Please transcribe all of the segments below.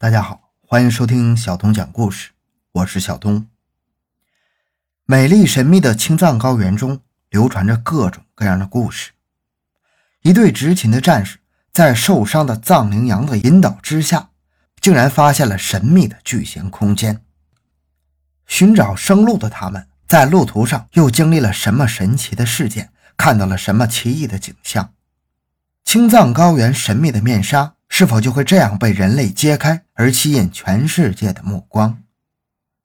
大家好，欢迎收听小东讲故事，我是小东。美丽神秘的青藏高原中流传着各种各样的故事。一队执勤的战士在受伤的藏羚羊的引导之下，竟然发现了神秘的巨型空间。寻找生路的他们，在路途上又经历了什么神奇的事件？看到了什么奇异的景象？青藏高原神秘的面纱。是否就会这样被人类揭开，而吸引全世界的目光？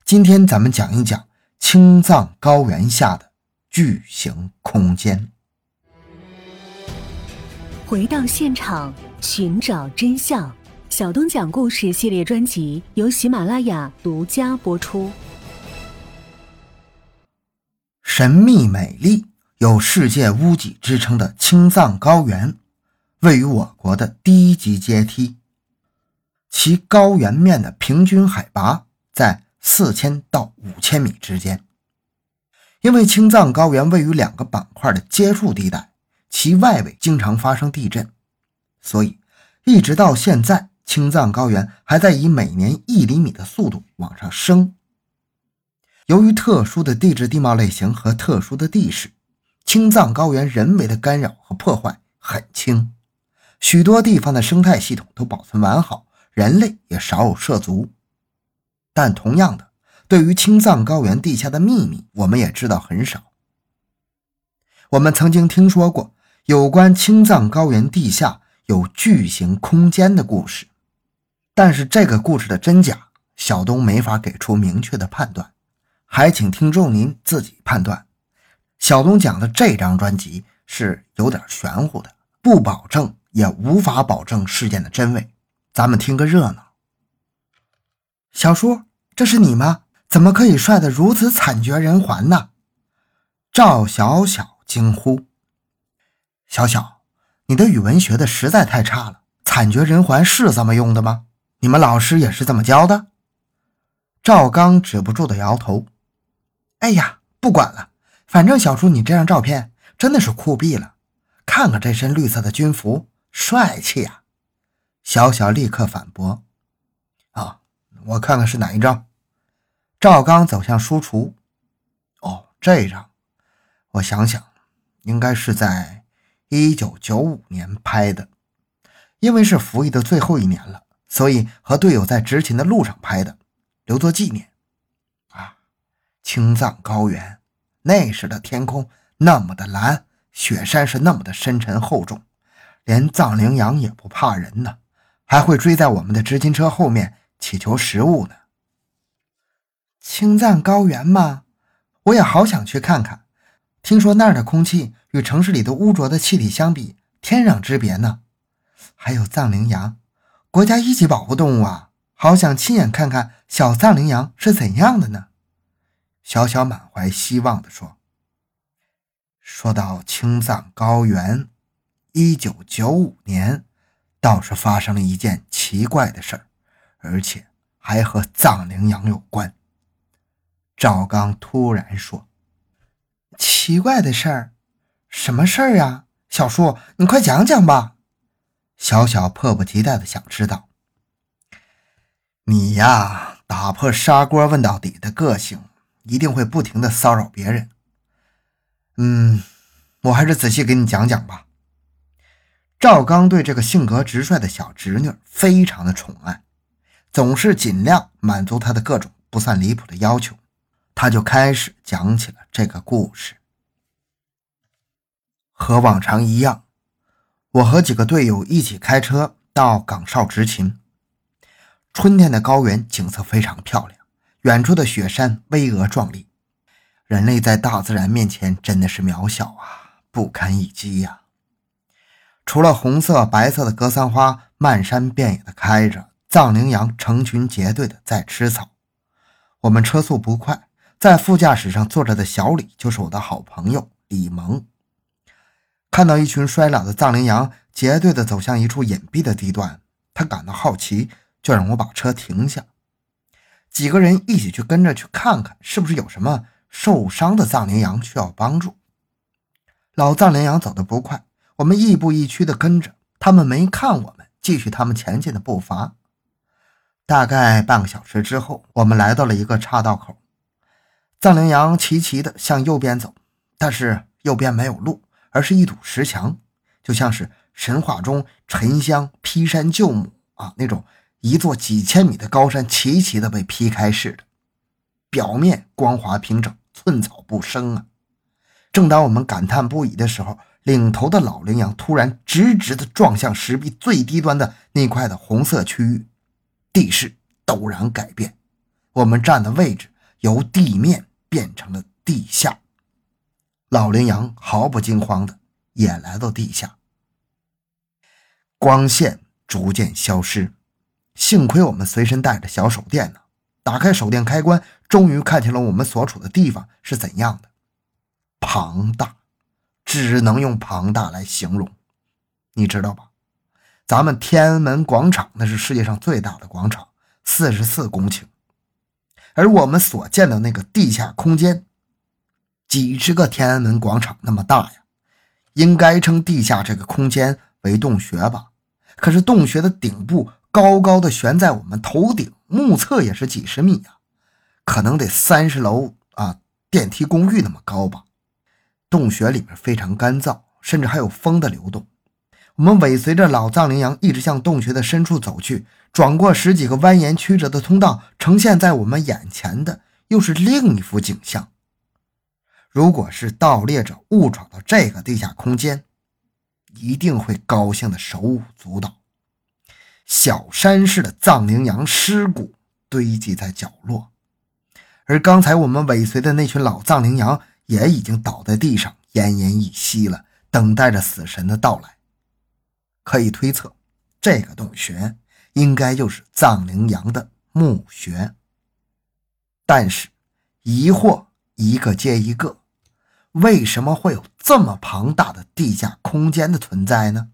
今天咱们讲一讲青藏高原下的巨型空间。回到现场，寻找真相。小东讲故事系列专辑由喜马拉雅独家播出。神秘美丽，有世界屋脊之称的青藏高原。位于我国的第一级阶梯，其高原面的平均海拔在四千到五千米之间。因为青藏高原位于两个板块的接触地带，其外围经常发生地震，所以一直到现在，青藏高原还在以每年一厘米的速度往上升。由于特殊的地质地貌类型和特殊的地势，青藏高原人为的干扰和破坏很轻。许多地方的生态系统都保存完好，人类也少有涉足。但同样的，对于青藏高原地下的秘密，我们也知道很少。我们曾经听说过有关青藏高原地下有巨型空间的故事，但是这个故事的真假，小东没法给出明确的判断，还请听众您自己判断。小东讲的这张专辑是有点玄乎的，不保证。也无法保证事件的真伪，咱们听个热闹。小叔，这是你吗？怎么可以帅得如此惨绝人寰呢？赵小小惊呼：“小小，你的语文学的实在太差了，惨绝人寰是这么用的吗？你们老师也是这么教的？”赵刚止不住的摇头：“哎呀，不管了，反正小叔你这张照片真的是酷毙了，看看这身绿色的军服。”帅气呀！小小立刻反驳：“啊，我看看是哪一张。”赵刚走向书橱。哦，这张，我想想，应该是在一九九五年拍的，因为是服役的最后一年了，所以和队友在执勤的路上拍的，留作纪念。啊，青藏高原那时的天空那么的蓝，雪山是那么的深沉厚重。连藏羚羊也不怕人呢，还会追在我们的执金车后面乞求食物呢。青藏高原吗？我也好想去看看。听说那儿的空气与城市里的污浊的气体相比，天壤之别呢。还有藏羚羊，国家一级保护动物啊，好想亲眼看看小藏羚羊是怎样的呢。小小满怀希望地说：“说到青藏高原。”一九九五年，倒是发生了一件奇怪的事儿，而且还和藏羚羊有关。赵刚突然说：“奇怪的事儿，什么事儿呀？小叔，你快讲讲吧。”小小迫不及待的想知道。你呀，打破砂锅问到底的个性，一定会不停的骚扰别人。嗯，我还是仔细给你讲讲吧。赵刚对这个性格直率的小侄女非常的宠爱，总是尽量满足她的各种不算离谱的要求。他就开始讲起了这个故事。和往常一样，我和几个队友一起开车到岗哨执勤。春天的高原景色非常漂亮，远处的雪山巍峨壮丽。人类在大自然面前真的是渺小啊，不堪一击呀。除了红色、白色的格桑花漫山遍野的开着，藏羚羊成群结队的在吃草。我们车速不快，在副驾驶上坐着的小李就是我的好朋友李萌。看到一群衰老的藏羚羊结队的走向一处隐蔽的地段，他感到好奇，就让我把车停下，几个人一起去跟着去看看，是不是有什么受伤的藏羚羊需要帮助。老藏羚羊走得不快。我们亦步亦趋地跟着，他们没看我们，继续他们前进的步伐。大概半个小时之后，我们来到了一个岔道口。藏羚羊齐齐的向右边走，但是右边没有路，而是一堵石墙，就像是神话中沉香劈山救母啊那种一座几千米的高山齐齐的被劈开似的。表面光滑平整，寸草不生啊！正当我们感叹不已的时候，领头的老羚羊突然直直的撞向石壁最低端的那块的红色区域，地势陡然改变，我们站的位置由地面变成了地下。老羚羊毫不惊慌的也来到地下，光线逐渐消失，幸亏我们随身带着小手电呢。打开手电开关，终于看清了我们所处的地方是怎样的。庞大，只能用庞大来形容。你知道吧？咱们天安门广场那是世界上最大的广场，四十四公顷。而我们所见的那个地下空间，几十个天安门广场那么大呀，应该称地下这个空间为洞穴吧？可是洞穴的顶部。高高的悬在我们头顶，目测也是几十米啊，可能得三十楼啊电梯公寓那么高吧。洞穴里面非常干燥，甚至还有风的流动。我们尾随着老藏羚羊一直向洞穴的深处走去，转过十几个蜿蜒曲折的通道，呈现在我们眼前的又是另一幅景象。如果是盗猎者误闯到这个地下空间，一定会高兴的手舞足蹈。小山似的藏羚羊尸骨堆积在角落，而刚才我们尾随的那群老藏羚羊也已经倒在地上，奄奄一息了，等待着死神的到来。可以推测，这个洞穴应该就是藏羚羊的墓穴。但是，疑惑一个接一个，为什么会有这么庞大的地下空间的存在呢？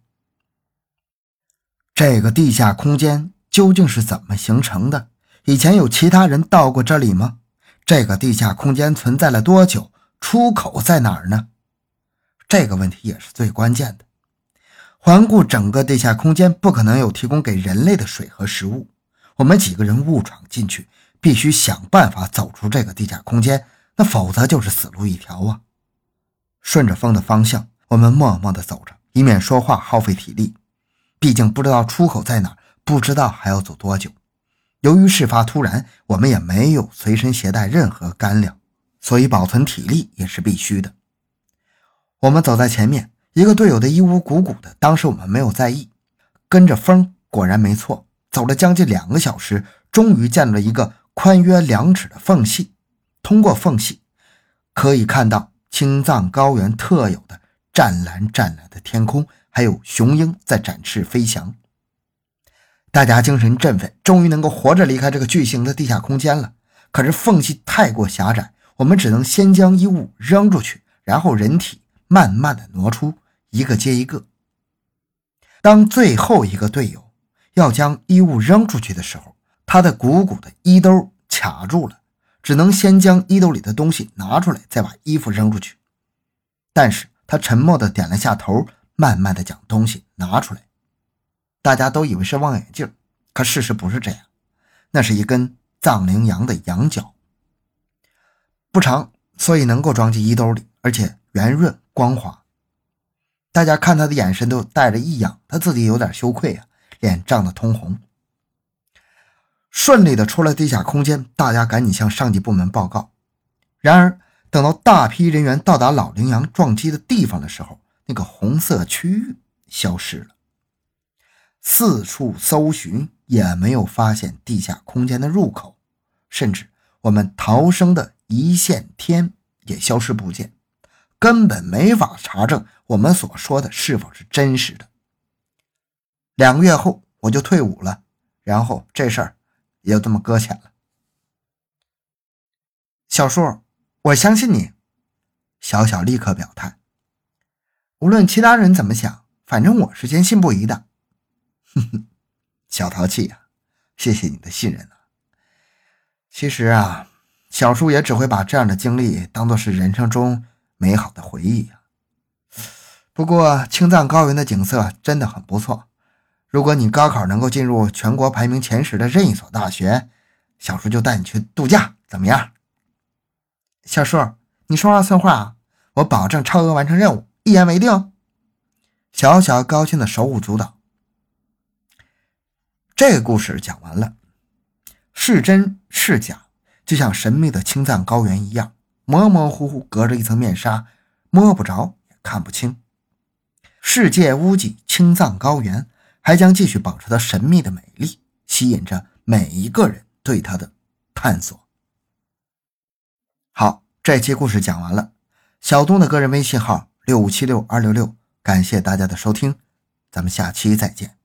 这个地下空间究竟是怎么形成的？以前有其他人到过这里吗？这个地下空间存在了多久？出口在哪儿呢？这个问题也是最关键的。环顾整个地下空间，不可能有提供给人类的水和食物。我们几个人误闯进去，必须想办法走出这个地下空间，那否则就是死路一条啊！顺着风的方向，我们默默地走着，以免说话耗费体力。毕竟不知道出口在哪，不知道还要走多久。由于事发突然，我们也没有随身携带任何干粮，所以保存体力也是必须的。我们走在前面，一个队友的衣物鼓鼓的，当时我们没有在意，跟着风，果然没错。走了将近两个小时，终于见到了一个宽约两尺的缝隙。通过缝隙，可以看到青藏高原特有的湛蓝湛蓝的天空。还有雄鹰在展翅飞翔，大家精神振奋，终于能够活着离开这个巨型的地下空间了。可是缝隙太过狭窄，我们只能先将衣物扔出去，然后人体慢慢的挪出，一个接一个。当最后一个队友要将衣物扔出去的时候，他的鼓鼓的衣兜卡住了，只能先将衣兜里的东西拿出来，再把衣服扔出去。但是他沉默的点了下头。慢慢的将东西拿出来，大家都以为是望远镜，可事实不是这样，那是一根藏羚羊的羊角，不长，所以能够装进衣兜里，而且圆润光滑。大家看他的眼神都带着异样，他自己有点羞愧啊，脸涨得通红。顺利的出了地下空间，大家赶紧向上级部门报告。然而，等到大批人员到达老羚羊撞击的地方的时候，那个红色区域消失了，四处搜寻也没有发现地下空间的入口，甚至我们逃生的一线天也消失不见，根本没法查证我们所说的是否是真实的。两个月后我就退伍了，然后这事儿也就这么搁浅了。小树，我相信你。小小立刻表态。无论其他人怎么想，反正我是坚信不疑的。哼哼，小淘气呀，谢谢你的信任啊。其实啊，小叔也只会把这样的经历当做是人生中美好的回忆啊。不过青藏高原的景色真的很不错，如果你高考能够进入全国排名前十的任意所大学，小叔就带你去度假，怎么样？小叔，你说话算话啊，我保证超额完成任务，一言为定。小小高兴的手舞足蹈。这个故事讲完了，是真是假，就像神秘的青藏高原一样，模模糊糊，隔着一层面纱，摸不着也看不清。世界屋脊青藏高原还将继续保持它神秘的美丽，吸引着每一个人对它的探索。好，这期故事讲完了。小东的个人微信号六五七六二六六，感谢大家的收听，咱们下期再见。